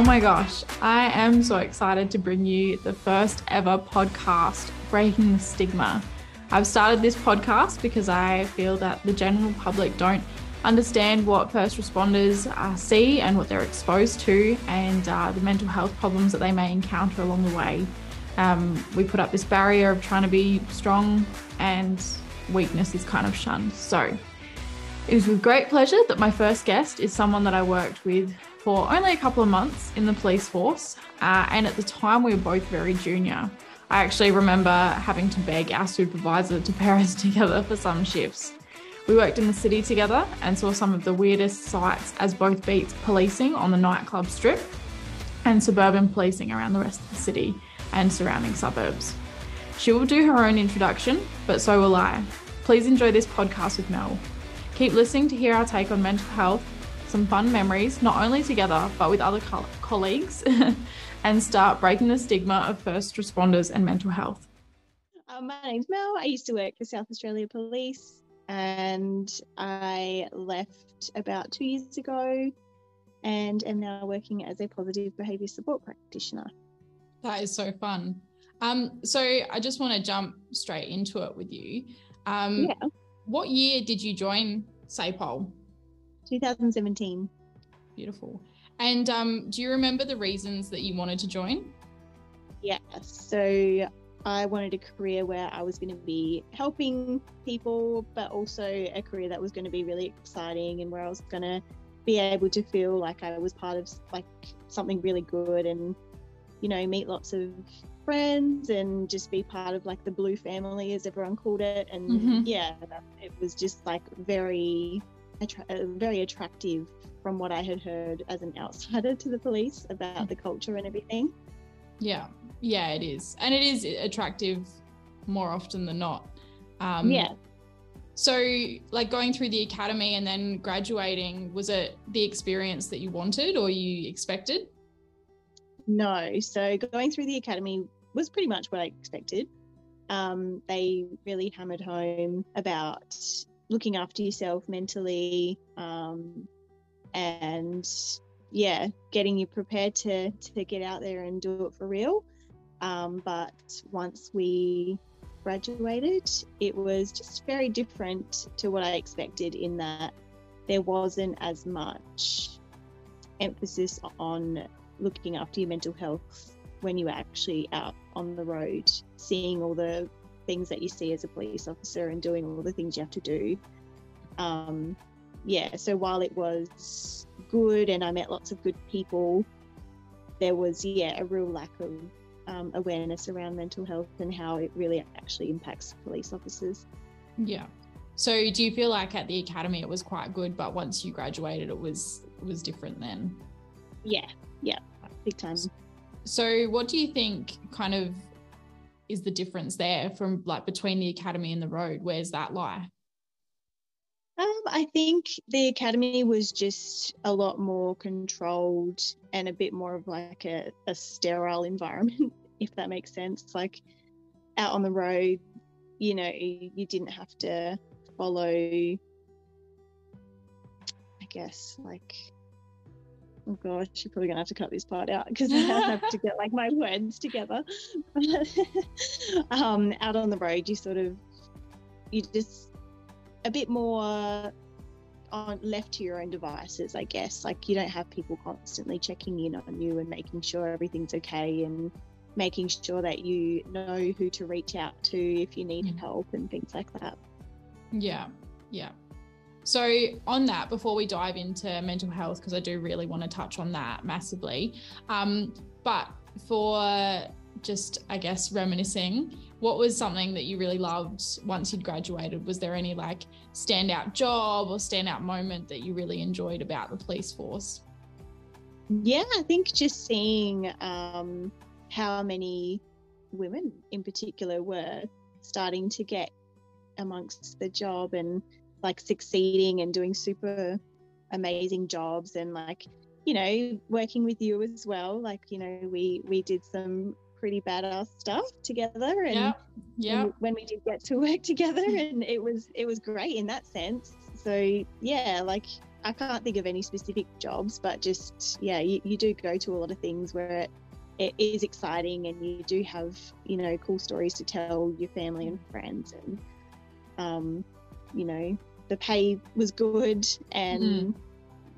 Oh my gosh, I am so excited to bring you the first ever podcast, Breaking the Stigma. I've started this podcast because I feel that the general public don't understand what first responders uh, see and what they're exposed to, and uh, the mental health problems that they may encounter along the way. Um, we put up this barrier of trying to be strong, and weakness is kind of shunned. So, it is with great pleasure that my first guest is someone that I worked with for only a couple of months in the police force, uh, and at the time we were both very junior. I actually remember having to beg our supervisor to pair us together for some shifts. We worked in the city together and saw some of the weirdest sights as both beats policing on the nightclub strip and suburban policing around the rest of the city and surrounding suburbs. She will do her own introduction, but so will I. Please enjoy this podcast with Mel. Keep listening to hear our take on mental health, some fun memories, not only together, but with other co- colleagues, and start breaking the stigma of first responders and mental health. Uh, my name's Mel. I used to work for South Australia Police and I left about two years ago and am now working as a positive behaviour support practitioner. That is so fun. Um, so I just want to jump straight into it with you. Um, yeah. What year did you join SAPOL? 2017. Beautiful. And um, do you remember the reasons that you wanted to join? Yes. So I wanted a career where I was going to be helping people, but also a career that was going to be really exciting and where I was going to be able to feel like I was part of like something really good and you know meet lots of friends and just be part of like the blue family as everyone called it and mm-hmm. yeah it was just like very attra- uh, very attractive from what I had heard as an outsider to the police about the culture and everything yeah yeah, it is. And it is attractive more often than not. Um, yeah. So, like going through the academy and then graduating, was it the experience that you wanted or you expected? No. So, going through the academy was pretty much what I expected. Um, they really hammered home about looking after yourself mentally um, and yeah getting you prepared to to get out there and do it for real. Um, but once we graduated, it was just very different to what I expected in that there wasn't as much emphasis on looking after your mental health when you were actually out on the road, seeing all the things that you see as a police officer and doing all the things you have to do. Um, yeah, so while it was good and I met lots of good people, there was, yeah, a real lack of um, awareness around mental health and how it really actually impacts police officers. Yeah. So do you feel like at the academy it was quite good, but once you graduated it was it was different then? Yeah, yeah, big time. So what do you think kind of is the difference there from like between the academy and the road? Where's that lie? Um, I think the academy was just a lot more controlled and a bit more of like a, a sterile environment, if that makes sense. Like out on the road, you know, you didn't have to follow, I guess, like, oh gosh, you're probably gonna have to cut this part out because I have to get like my words together. um, out on the road, you sort of, you just a bit more on left to your own devices, I guess. Like you don't have people constantly checking in on you and making sure everything's okay and making sure that you know who to reach out to if you need mm-hmm. help and things like that. Yeah, yeah. So, on that, before we dive into mental health, because I do really want to touch on that massively, um, but for just, I guess, reminiscing, what was something that you really loved once you'd graduated? Was there any like standout job or standout moment that you really enjoyed about the police force? Yeah, I think just seeing um, how many women in particular were starting to get amongst the job and like succeeding and doing super amazing jobs and like you know working with you as well like you know we we did some pretty badass stuff together and, yeah. Yeah. when we did get to work together and it was it was great in that sense so yeah like I can't think of any specific jobs, but just yeah, you, you do go to a lot of things where it, it is exciting and you do have you know cool stories to tell your family and friends and um, you know the pay was good and mm.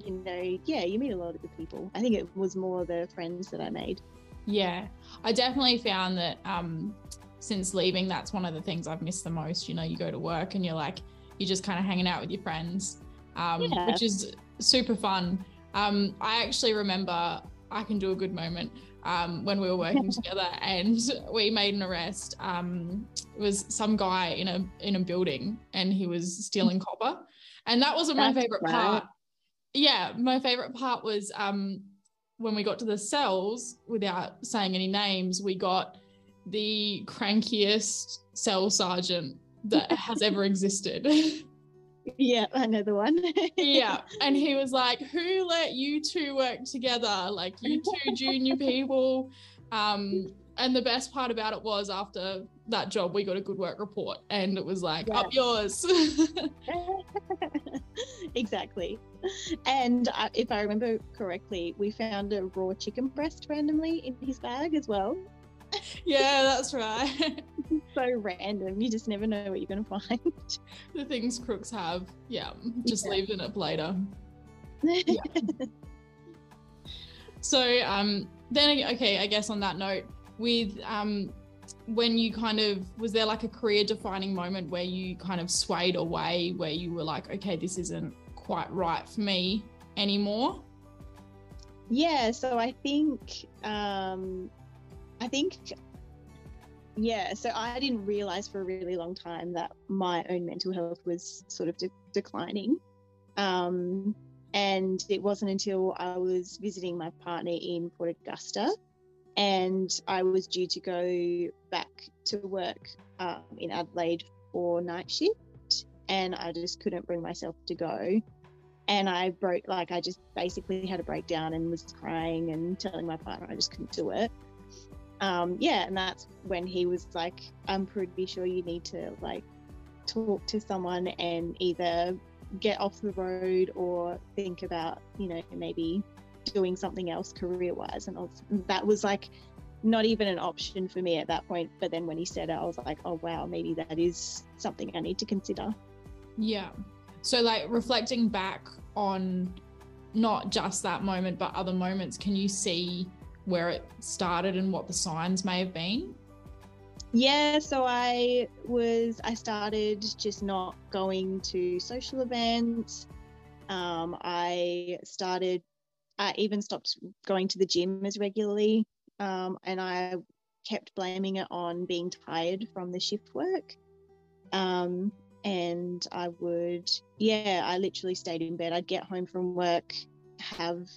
you know yeah you meet a lot of good people. I think it was more the friends that I made. Yeah, I definitely found that um, since leaving, that's one of the things I've missed the most. You know, you go to work and you're like, you're just kind of hanging out with your friends, um, yeah. which is super fun. Um, I actually remember I can do a good moment um, when we were working together, and we made an arrest. Um, it was some guy in a in a building, and he was stealing copper, and that wasn't That's my favorite right. part. Yeah, my favorite part was um, when we got to the cells. Without saying any names, we got the crankiest cell sergeant that has ever existed. Yeah, another one. yeah. And he was like, Who let you two work together? Like, you two junior people. Um, and the best part about it was after that job, we got a good work report and it was like, yeah. Up yours. exactly. And uh, if I remember correctly, we found a raw chicken breast randomly in his bag as well yeah, that's right. so random. You just never know what you're going to find. The things crooks have. Yeah, just yeah. leave it up later. Yeah. so, um, then, okay, I guess on that note, with um, when you kind of was there like a career defining moment where you kind of swayed away, where you were like, okay, this isn't quite right for me anymore? Yeah, so I think um, I think, yeah, so I didn't realize for a really long time that my own mental health was sort of de- declining. Um, and it wasn't until I was visiting my partner in Port Augusta and I was due to go back to work um, in Adelaide for night shift. And I just couldn't bring myself to go. And I broke, like, I just basically had a breakdown and was crying and telling my partner I just couldn't do it um, yeah, and that's when he was like, I'm pretty sure you need to like talk to someone and either get off the road or think about, you know, maybe doing something else career wise. And that was like not even an option for me at that point. But then when he said it, I was like, oh, wow, maybe that is something I need to consider. Yeah. So, like, reflecting back on not just that moment, but other moments, can you see where it started and what the signs may have been? Yeah, so I was, I started just not going to social events. Um, I started, I even stopped going to the gym as regularly. Um, and I kept blaming it on being tired from the shift work. Um, and I would, yeah, I literally stayed in bed. I'd get home from work, have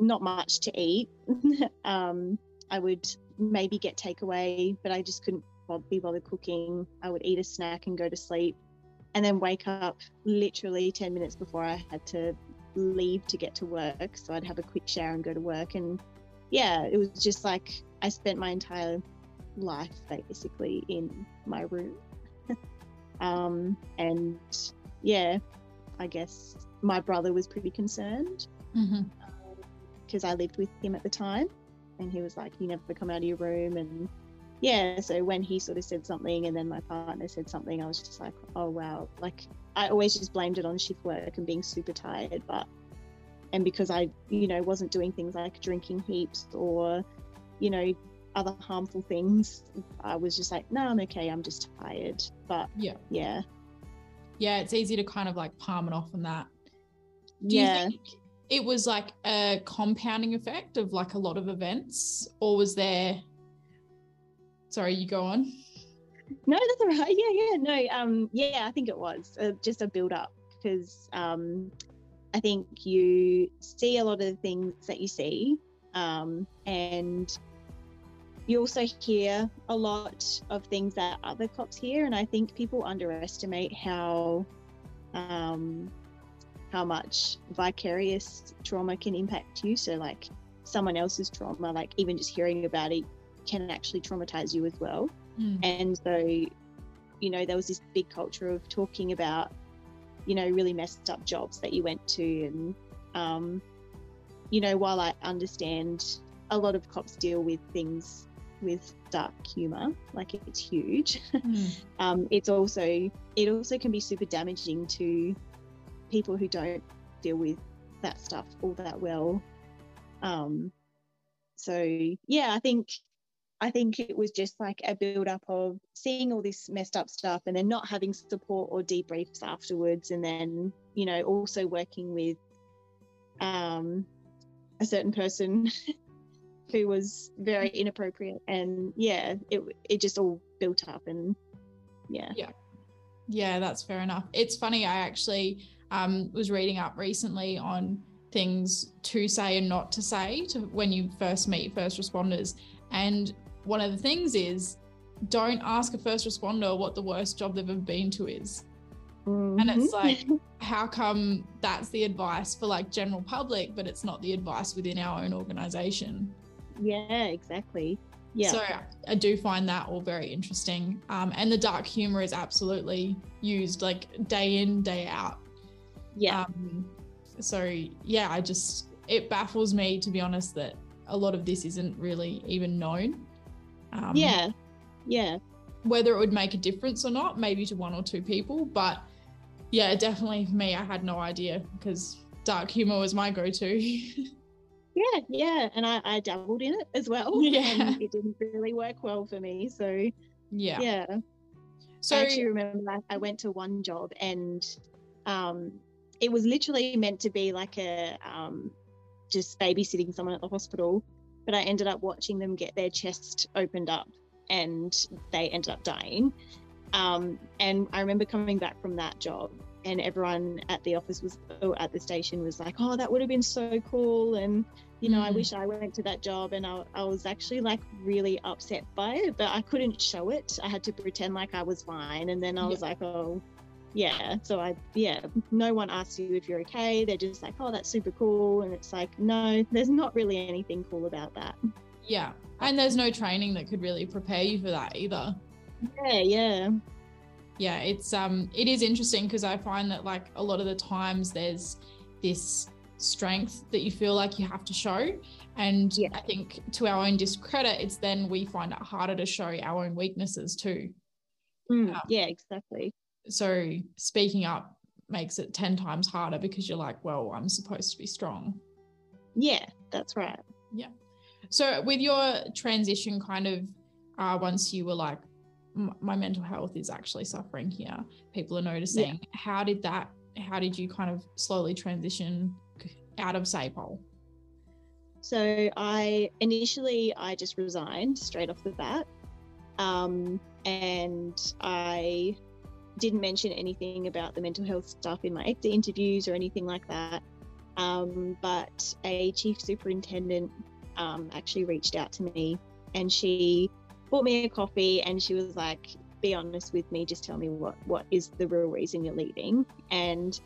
not much to eat. um, I would maybe get takeaway, but I just couldn't be bothered cooking. I would eat a snack and go to sleep, and then wake up literally 10 minutes before I had to leave to get to work. So I'd have a quick shower and go to work. And yeah, it was just like I spent my entire life basically in my room. um, and yeah, I guess my brother was pretty concerned. Mm-hmm because I lived with him at the time. And he was like, You never come out of your room. And yeah, so when he sort of said something and then my partner said something, I was just like, Oh, wow. Like, I always just blamed it on shift work and being super tired. But, and because I, you know, wasn't doing things like drinking heaps or, you know, other harmful things, I was just like, No, I'm okay. I'm just tired. But yeah. Yeah. Yeah, it's easy to kind of like palm it off on that. Do yeah. you think it was like a compounding effect of like a lot of events, or was there? Sorry, you go on. No, that's all right. Yeah, yeah, no, um, yeah, I think it was uh, just a build up because um, I think you see a lot of the things that you see, um, and you also hear a lot of things that other cops hear, and I think people underestimate how um, how much vicarious trauma can impact you. So, like someone else's trauma, like even just hearing about it can actually traumatize you as well. Mm. And so, you know, there was this big culture of talking about you know, really messed up jobs that you went to. And, um, you know, while I understand a lot of cops deal with things with dark humor, like it's huge, Mm. um, it's also, it also can be super damaging to people who don't deal with that stuff all that well. Um, so yeah, I think I think it was just like a build up of seeing all this messed up stuff and then not having support or debriefs afterwards, and then you know also working with um, a certain person who was very inappropriate, and yeah, it it just all built up, and yeah, Yeah, that's fair enough. It's funny, I actually um, was reading up recently on things to say and not to say to when you first meet first responders. And one of the things is don't ask a first responder what the worst job they've ever been to is. And it's Mhm. like, how come that's the advice for like general public, but it's not the advice within our own organization? yeah, exactly, yeah, So I do find that all very interesting. Um, and the dark humor is absolutely used like day in, day out. Yeah, Um, so yeah, I just it baffles me to be honest that a lot of this isn't really even known. Um, yeah, yeah. Whether it would make a difference or not, maybe to one or two people, but yeah, definitely for me, I had no idea because dark humor was my go-to. Yeah, yeah, and I, I dabbled in it as well. Yeah. it didn't really work well for me. So yeah. yeah, So I actually remember I, I went to one job and um, it was literally meant to be like a um, just babysitting someone at the hospital, but I ended up watching them get their chest opened up and they ended up dying. Um, and I remember coming back from that job and everyone at the office was or at the station was like, "Oh, that would have been so cool," and you know, I Mm. wish I went to that job. And I, I was actually like really upset by it, but I couldn't show it. I had to pretend like I was fine, and then I was like, "Oh, yeah." So I, yeah, no one asks you if you're okay. They're just like, "Oh, that's super cool," and it's like, no, there's not really anything cool about that. yeah, and there's no training that could really prepare you for that either. Yeah, yeah, yeah it's um it is interesting because i find that like a lot of the times there's this strength that you feel like you have to show and Yeah. i think to our own discredit it's then we find it harder to show our own weaknesses too Mm, yeah, exactly. So speaking up makes it 10 times harder because you're like well i'm supposed to be strong Yeah, that's right. Yeah. So with your transition kind of uh, once you were like my mental health is actually suffering here people are noticing how did that how did you kind of slowly transition out of sapol So I initially I just resigned straight off the bat, um, and I didn't mention anything about the mental health stuff in my exit interviews or anything like that. Um, but a chief superintendent um, actually reached out to me, and she bought me a coffee, and she was like, "Be honest with me. Just tell me what what is the real reason you're leaving." And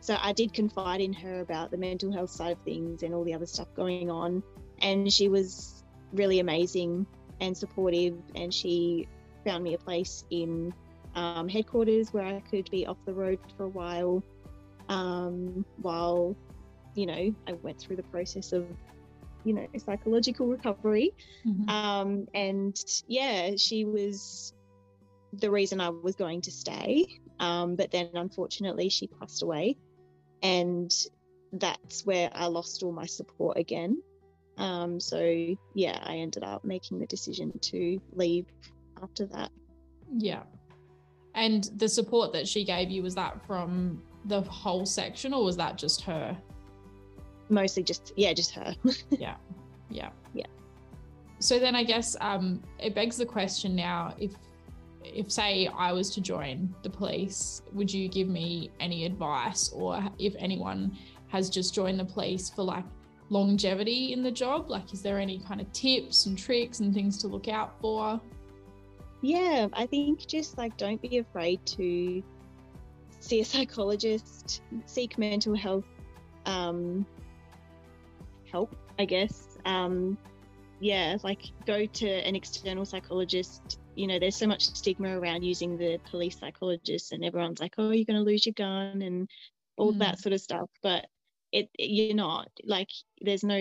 so I did confide in her about the mental health side of things and all the other stuff going on. And she was really amazing and supportive. And she found me a place in um, headquarters where I could be off the road for a while um, while, you know, I went through the process of, you know, psychological recovery. Um, and yeah, she was the reason I was going to stay. Um, but then unfortunately, she passed away. And that's where I lost all my support again. Um, so yeah, I ended up making the decision to leave after that. yeah and the support that she gave you was that from the whole section or was that just her Mostly just, yeah, just her. yeah yeah Yeah. so then i guess um it begs the question now if if say i was to join the police would you give me any advice or if anyone has just joined the police for like longevity in the job like is there any kind of tips and tricks and things to look out for Yeah, I think just like don't be afraid to see a psychologist, seek mental health um, help, I guess. Um, yeah, like go to an external psychologist you know, there's so much stigma around using the police psychologist, and everyone's like, oh, you're going to lose your gun and all mm. that sort of stuff. But it, you're not. Like, there's no,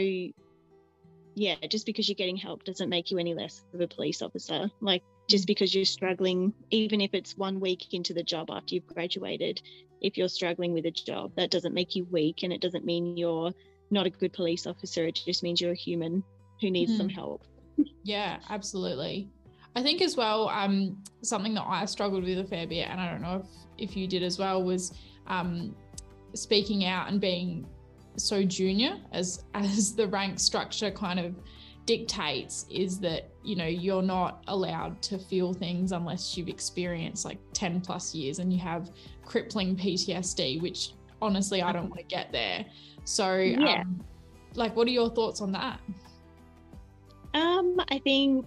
yeah, just because you're getting help doesn't make you any less of a police officer. Like, just because you're struggling, even if it's one week into the job after you've graduated, if you're struggling with a job, that doesn't make you weak and it doesn't mean you're not a good police officer. It just means you're a human who needs mm. some help. yeah, absolutely. I think as well, um, something that I struggled with a fair bit, and I don't know if, if you did as well, was um, speaking out and being so junior as as the rank structure kind of dictates is that you know you're not allowed to feel things unless you've experienced like 10 plus years and you have crippling PTSD which honestly I don't want to get there so yeah. um, like what are your thoughts on that um I think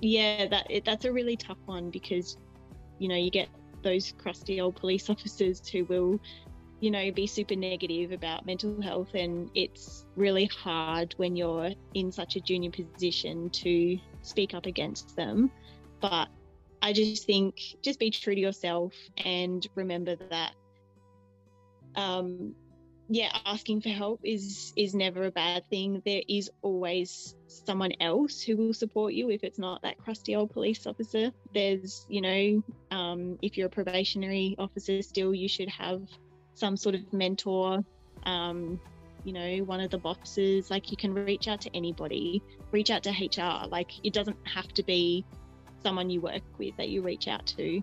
yeah that that's a really tough one because you know you get those crusty old police officers who will you know, be super negative about mental health. And it's really hard when you're in such a junior position to speak up against them. But I just think just be true to yourself and remember that, um, yeah, asking for help is is never a bad thing. There is always someone else who will support you if it's not that crusty old police officer. There's, you know, um, if you're a probationary officer, still you should have some sort of mentor, um, you know, one of the bosses. Like you can reach out to anybody, reach out to HR. Like it doesn't have to be someone you work with that you reach out to.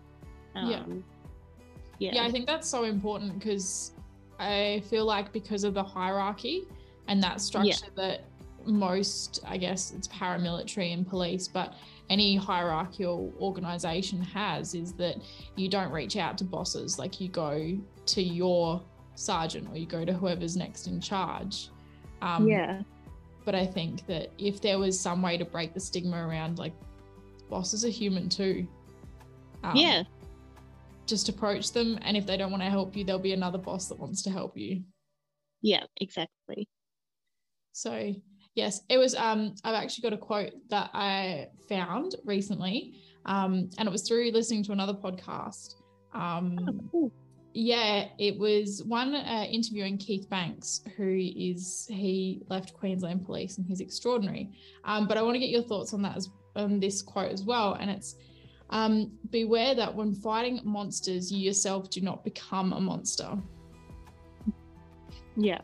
Um, yeah. yeah. Yeah, I think that's so important because I feel like because of the hierarchy and that structure yeah. that most, I guess, it's paramilitary and police, but any hierarchical organization has is that you don't reach out to bosses. Like you go to your sergeant or you go to whoever's next in charge. Um, yeah. But I think that if there was some way to break the stigma around like bosses are human too. Um, yeah. Just approach them. And if they don't want to help you, there'll be another boss that wants to help you. Yeah, exactly. So yes, it was um I've actually got a quote that I found recently. Um, and it was through listening to another podcast. Um, oh, cool yeah, it was one uh, interviewing Keith Banks, who is he left Queensland Police and he's extraordinary. Um, but I want to get your thoughts on that as on this quote as well, and it's um, beware that when fighting monsters, you yourself do not become a monster. Yeah.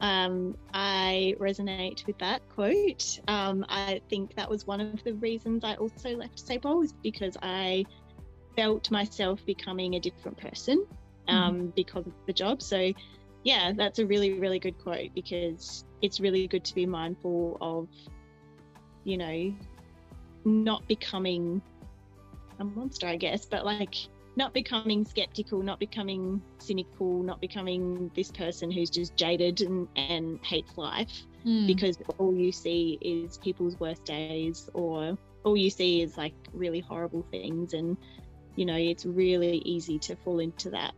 Um, I resonate with that quote. Um, I think that was one of the reasons I also left SAPOL was because I felt myself becoming a different person Mm-hmm. um, mm. because of the job. So, yeah, that's a really, really good quote because it's really good to be mindful of, you know, not becoming a monster, I guess, but like not becoming skeptical, not becoming cynical, not becoming this person who's just jaded and, and hates life mm. because all you see is people's worst days or all you see is like really horrible things. And, you know, it's really easy to fall into that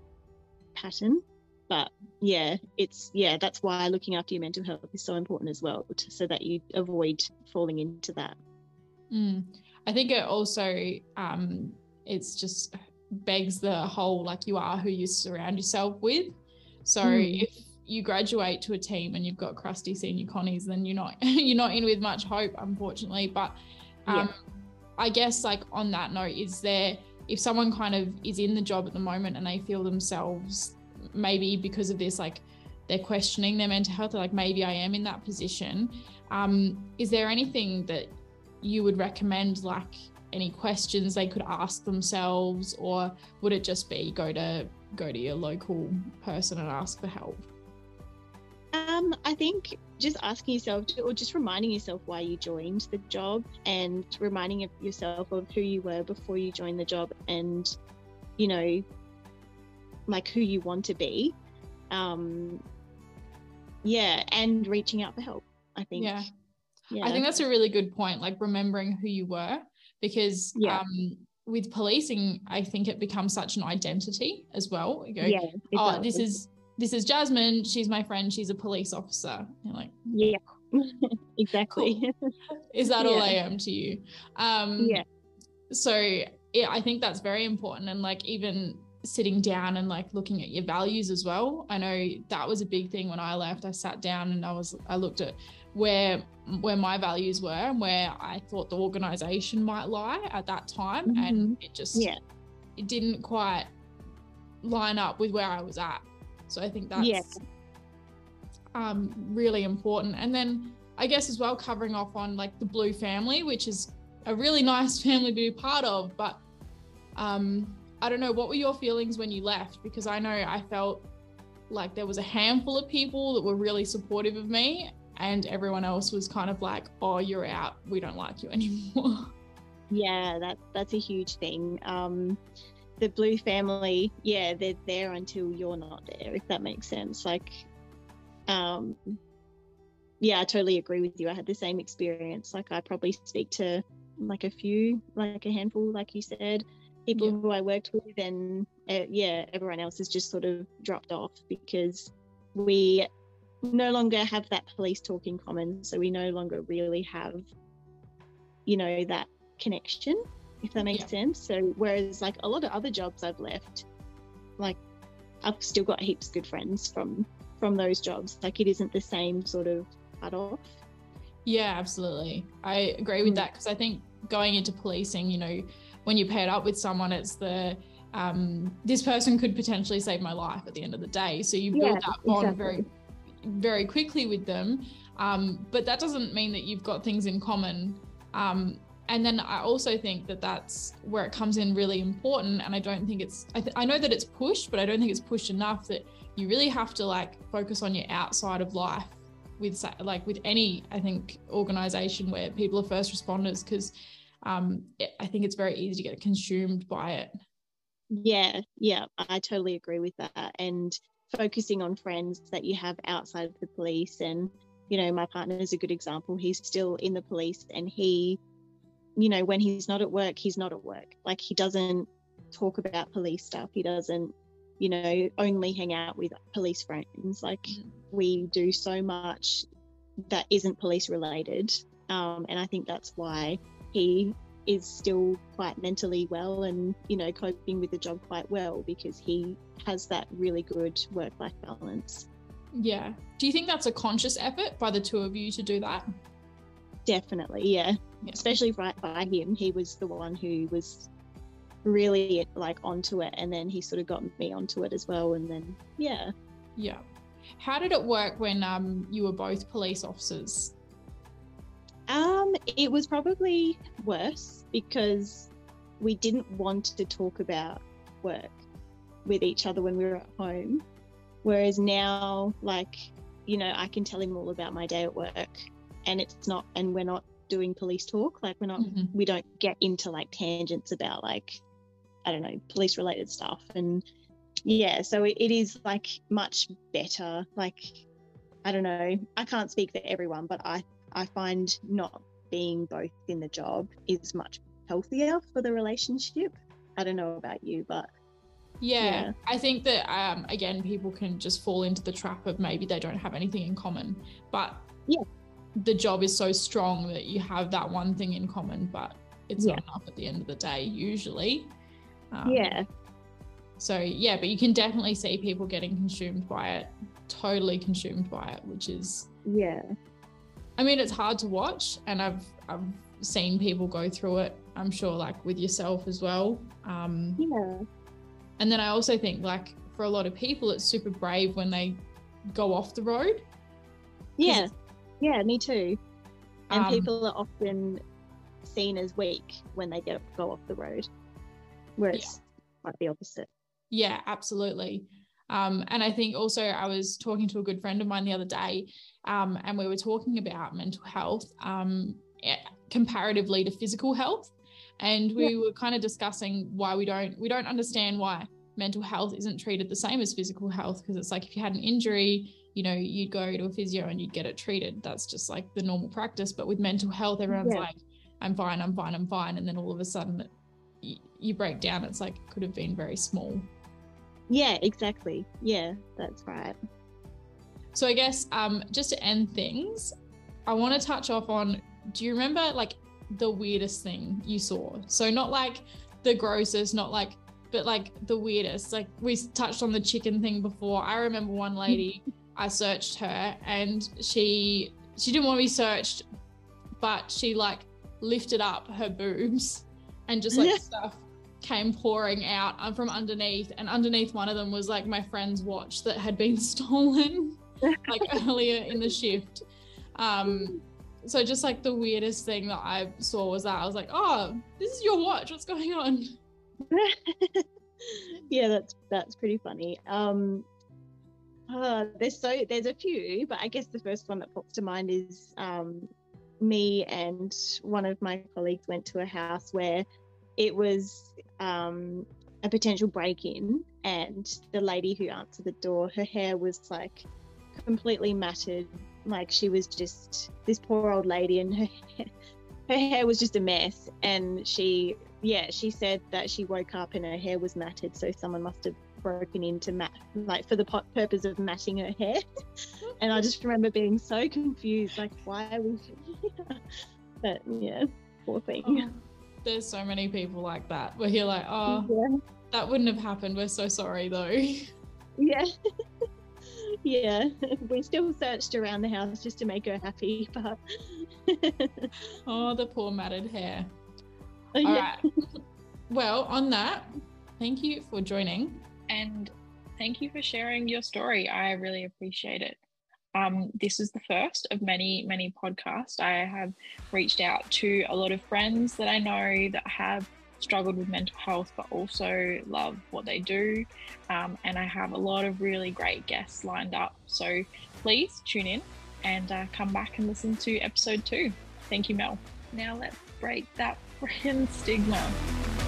pattern but yeah it's yeah that's why looking after your mental health is so important as well to, so that you avoid falling into that mm. i think it also um it's just begs the whole like you are who you surround yourself with so mm. if you graduate to a team and you've got crusty senior connies then you're not you're not in with much hope unfortunately but um, yeah. i guess like on that note is there if someone kind of is in the job at the moment and they feel themselves maybe because of this like they're questioning their mental health like maybe i am in that position um, is there anything that you would recommend like any questions they could ask themselves or would it just be go to go to your local person and ask for help um, I think just asking yourself or just reminding yourself why you joined the job and reminding yourself of who you were before you joined the job and, you know, like who you want to be. Um, yeah, and reaching out for help, I think. Yeah. yeah. I think that's a really good point, like remembering who you were because yeah. um, with policing, I think it becomes such an identity as well. You go, yeah, oh, does. this is this is Jasmine. She's my friend. She's a police officer. You're like, yeah, exactly. Cool. Is that yeah. all I am to you? Um, yeah. so yeah, I think that's very important. And like even sitting down and like looking at your values as well. I know that was a big thing when I left. I sat down and I was I looked at where where my values were and where I thought the organization might lie at that time mm-hmm. and it just yeah. it didn't quite line up with where I was at. So I think that's yeah. um really important. And then I guess as well covering off on like the blue family, which is a really nice family to be part of, but um I don't know, what were your feelings when you left? Because I know I felt like there was a handful of people that were really supportive of me, and everyone else was kind of like, oh, you're out. We don't like you anymore. Yeah, that that's a huge thing. Um, the blue family, yeah, they're there until you're not there, if that makes sense. Like, um, yeah, I totally agree with you. I had the same experience. Like, I probably speak to like a few, like a handful, like you said, people yeah. who I worked with, and uh, yeah, everyone else has just sort of dropped off because we no longer have that police talk in common. So we no longer really have, you know, that connection, if that makes yeah. sense. So whereas like a lot of other jobs I've left, like I've still got heaps of good friends from from those jobs. Like it isn't the same sort of cut off. Yeah, absolutely. I agree with mm. that because I think going into policing, you know, when you pair it up with someone, it's the um, this person could potentially save my life at the end of the day. So you build yeah, that bond exactly. very, very quickly with them. Um, but that doesn't mean that you've got things in common. Um, and then I also think that that's where it comes in really important. And I don't think it's, I, th- I know that it's pushed, but I don't think it's pushed enough that you really have to like focus on your outside of life with like with any, I think, organization where people are first responders because um, I think it's very easy to get consumed by it. Yeah, yeah, I totally agree with that. And focusing on friends that you have outside of the police. And, you know, my partner is a good example. He's still in the police and he, you know, when he's not at work, he's not at work. Like he doesn't talk about police stuff. He doesn't, you know, only hang out with police friends. Like mm-hmm. we do so much that isn't police related. Um, and I think that's why he is still quite mentally well and you know coping with the job quite well because he has that really good work life balance. Yeah. Do you think that's a conscious effort by the two of you to do that? Definitely yeah, yeah. especially right by him. He was the one who was really like onto it and then he sort of got me onto it as well and then yeah. Yeah. How did it work when um you were both police officers um, it was probably worse because we didn't want to talk about work with each other when we were at home. Whereas now, like, you know, I can tell him all about my day at work and it's not, and we're not doing police talk. Like, we're not, mm-hmm. we don't get into like tangents about like, I don't know, police related stuff. And yeah, so it, it is like much better. Like, I don't know, I can't speak for everyone, but I I find not being both in the job is much healthier for the relationship. I don't know about you, but yeah, yeah. I think that um, again, people can just fall into the trap of maybe they don't have anything in common, but yeah, the job is so strong that you have that one thing in common, but it's yeah. not enough at the end of the day usually. Um, yeah. So yeah, but you can definitely see people getting consumed by it, totally consumed by it, which is yeah I mean, it's hard to watch, and I've I've seen people go through it. I'm sure, like with yourself as well. Um, yeah. And then I also think, like, for a lot of people, it's super brave when they go off the road. Yeah. Yeah, me too. And um, people are often seen as weak when they get go off the road, whereas yeah. quite the opposite. Yeah, absolutely. Um, and I think also I was talking to a good friend of mine the other day, um, and we were talking about mental health um, eh, comparatively to physical health, and we yeah. were kind of discussing why we don't we don't understand why mental health isn't treated the same as physical health because it's like if you had an injury you know you'd go to a physio and you'd get it treated. That's just like the normal practice. But with mental health everyone's yeah. like i'm fine i'm fine i'm fine. And then all of a sudden you break down it's like it could have been very small yeah, exactly. Yeah, that's right. So I guess um, just to end things, I want to touch off on. Do you remember like the weirdest thing you saw? So not like the grossest, not like but like the weirdest. Like we touched on the chicken thing before. I remember one lady, I searched her and she she didn't want to be searched, but she like lifted up her boobs and just like stuff came pouring out uh, from underneath and underneath one of them was like my friend's watch that had been stolen like earlier in the shift. Um so just like the weirdest thing that i saw was that i was like oh this is your watch. What's going on? Yeah that's that's pretty funny. Um uh, there's so there's a few but i guess the first one that pops to mind is um me and one of my colleagues went to a house where it was um, a potential break in, and the lady who answered the door, her hair was like completely matted. Like she was just this poor old lady, and her hair, her hair was just a mess. And she, yeah, she said that she woke up and her hair was matted, so someone must have broken into mat like for the purpose of matting her hair and i just remember being so confused like why we but yeah poor thing oh, there's so many people like that where you're like oh yeah. that wouldn't have happened we're so sorry though yeah yeah we still searched around the house just to make her happy but oh the poor matted hair oh, all yeah. right well on that thank you for joining and thank you for sharing your story. I really appreciate it. Um, this is the first of many, many podcasts. I have reached out to a lot of friends that I know that have struggled with mental health but also love what they do. Um, and I have a lot of really great guests lined up. So please tune in and uh, come back and listen to episode two. Thank you, Mel. Now let's break that freaking stigma.